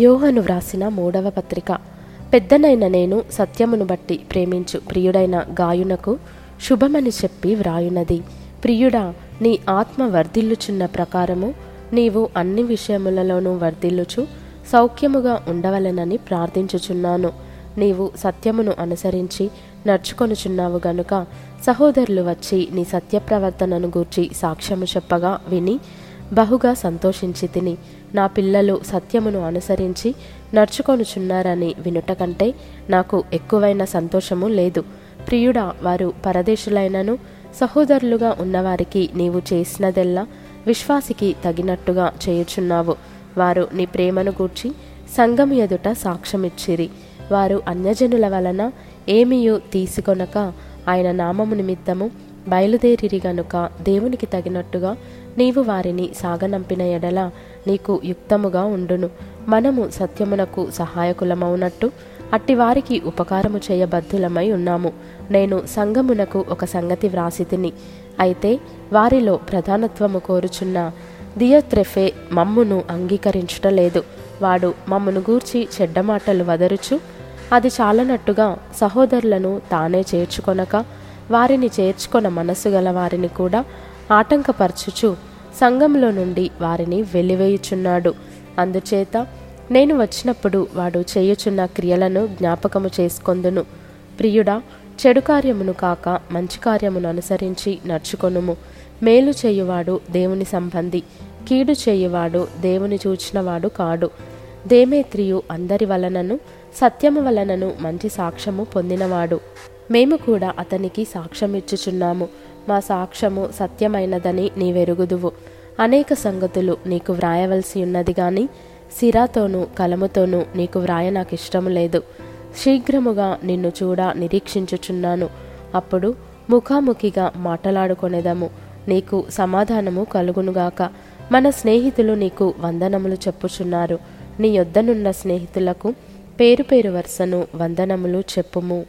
యోహను వ్రాసిన మూడవ పత్రిక. పెద్దనైన నేను సత్యమును బట్టి ప్రేమించు ప్రియుడైన గాయునకు శుభమని చెప్పి వ్రాయునది. ప్రియుడా నీ ఆత్మ వర్ధిల్లుచున్న ప్రకారము నీవు అన్ని విషయములలోనూ వర్ధిల్లుచు సౌఖ్యముగా ఉండవలెనని ప్రార్థించుచున్నాను. నీవు సత్యమును అనుసరించి నడుచుకొనుచున్నావు గనుక సహోదరులు వచ్చి నీ సత్యప్రవర్తనను గూర్చి సాక్ష్యము చెప్పగా విని బహుగా సంతోషించి తిని నా పిల్లలు సత్యమును అనుసరించి నడుచుకొనుచున్నారని వినుట కంటే నాకు ఎక్కువైన సంతోషము లేదు. ప్రియుడా వారు పరదేశులైనను సహోదరులుగా ఉన్నవారికి నీవు చేసినదెల్లా విశ్వాసికి తగినట్టుగా చేయుచున్నావు. వారు నీ ప్రేమను గూర్చి సంఘం ఎదుట సాక్ష్యమిచ్చిరి. వారు అన్యజనుల వలన ఏమీయూ తీసుకొనక ఆయన నామము నిమిత్తము బయలుదేరిరి గనుక దేవునికి తగినట్టుగా నీవు వారిని సాగనంపిన ఎడల నీకు యుక్తముగా ఉండును. మనము సత్యమునకు సహాయకులమవునట్టు అట్టి వారికి ఉపకారము చేయబద్ధులమై ఉన్నాము. నేను సంగమునకు ఒక సంగతి వ్రాసితిని. అయితే వారిలో ప్రధానత్వము కోరుచున్న దియత్రెఫే మమ్మును అంగీకరించటలేదు వాడు మమ్మను గూర్చి చెడ్డ మాటలు వదరుచు అది చాలనట్టుగా సహోదరులను తానే చేర్చుకొనక వారిని చేర్చుకొన మనసు గల వారిని కూడా ఆటంకపరచుచు సంఘంలో నుండి వారిని వెలివేయుచున్నాడు. అందుచేత నేను వచ్చినప్పుడు వాడు చేయుచున్న క్రియలను జ్ఞాపకము చేసుకొందును. ప్రియుడా చెడు కార్యమును కాక మంచి కార్యమును అనుసరించి నడుచుకొనుము. మేలు చేయువాడు దేవుని సంబంధి కీడు చేయువాడు దేవుని చూచినవాడు కాడు. దేమేత్రియు అందరి వలనను సత్యము వలనను మంచి సాక్ష్యము పొందినవాడు. మేము కూడా అతనికి సాక్ష్యమిచ్చుచున్నాము. మా సాక్ష్యము సత్యమైనదని నీవెరుగుదువు. అనేక సంగతులు నీకు వ్రాయవలసి ఉన్నది గాని సిరాతోనూ కలముతోనూ నీకు వ్రాయ నాకు ఇష్టము లేదు. శీఘ్రముగా నిన్ను చూడ నిరీక్షించుచున్నాను. అప్పుడు ముఖాముఖిగా మాటలాడుకొనేదము. నీకు సమాధానము కలుగునుగాక. మన స్నేహితులు నీకు వందనములు చెప్పుచున్నారు. నీ యొద్దనున్న స్నేహితులకు పేరు పేరు వరుసను వందనములు చెప్పుము.